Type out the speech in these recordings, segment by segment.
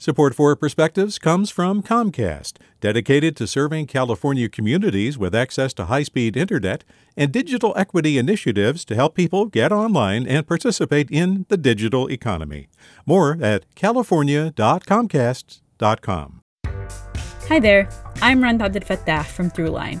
Support for Perspectives comes from Comcast, dedicated to serving California communities with access to high speed internet and digital equity initiatives to help people get online and participate in the digital economy. More at california.comcast.com. Hi there, I'm Rund Abdelfatah from Throughline.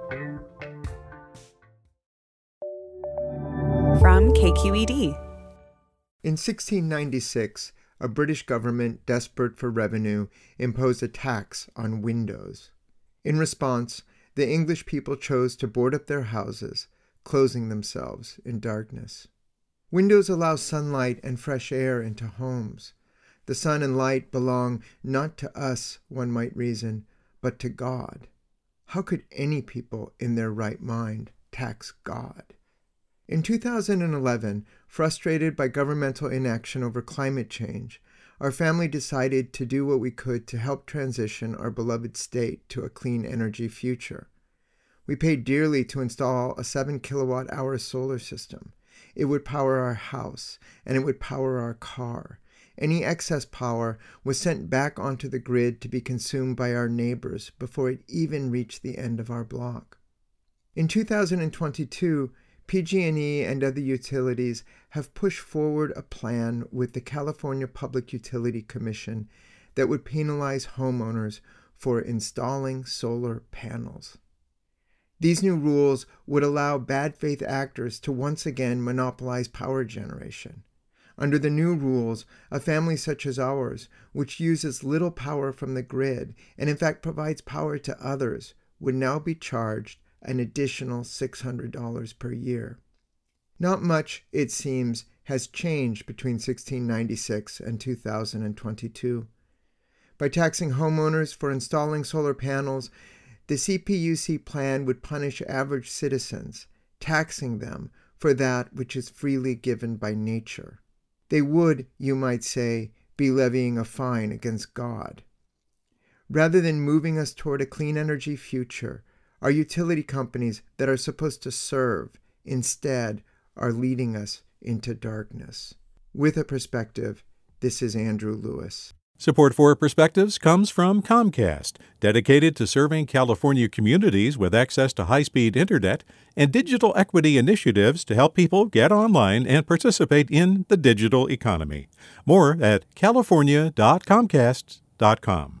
From KQED. In 1696, a British government desperate for revenue imposed a tax on windows. In response, the English people chose to board up their houses, closing themselves in darkness. Windows allow sunlight and fresh air into homes. The sun and light belong not to us, one might reason, but to God. How could any people in their right mind tax God? In 2011, frustrated by governmental inaction over climate change, our family decided to do what we could to help transition our beloved state to a clean energy future. We paid dearly to install a 7 kilowatt hour solar system. It would power our house and it would power our car. Any excess power was sent back onto the grid to be consumed by our neighbors before it even reached the end of our block. In 2022, PG&E and other utilities have pushed forward a plan with the California Public Utility Commission that would penalize homeowners for installing solar panels. These new rules would allow bad faith actors to once again monopolize power generation. Under the new rules, a family such as ours, which uses little power from the grid and in fact provides power to others, would now be charged an additional $600 per year. Not much, it seems, has changed between 1696 and 2022. By taxing homeowners for installing solar panels, the CPUC plan would punish average citizens, taxing them for that which is freely given by nature. They would, you might say, be levying a fine against God. Rather than moving us toward a clean energy future, our utility companies that are supposed to serve instead are leading us into darkness. With a perspective, this is Andrew Lewis. Support for Perspectives comes from Comcast, dedicated to serving California communities with access to high speed internet and digital equity initiatives to help people get online and participate in the digital economy. More at california.comcast.com.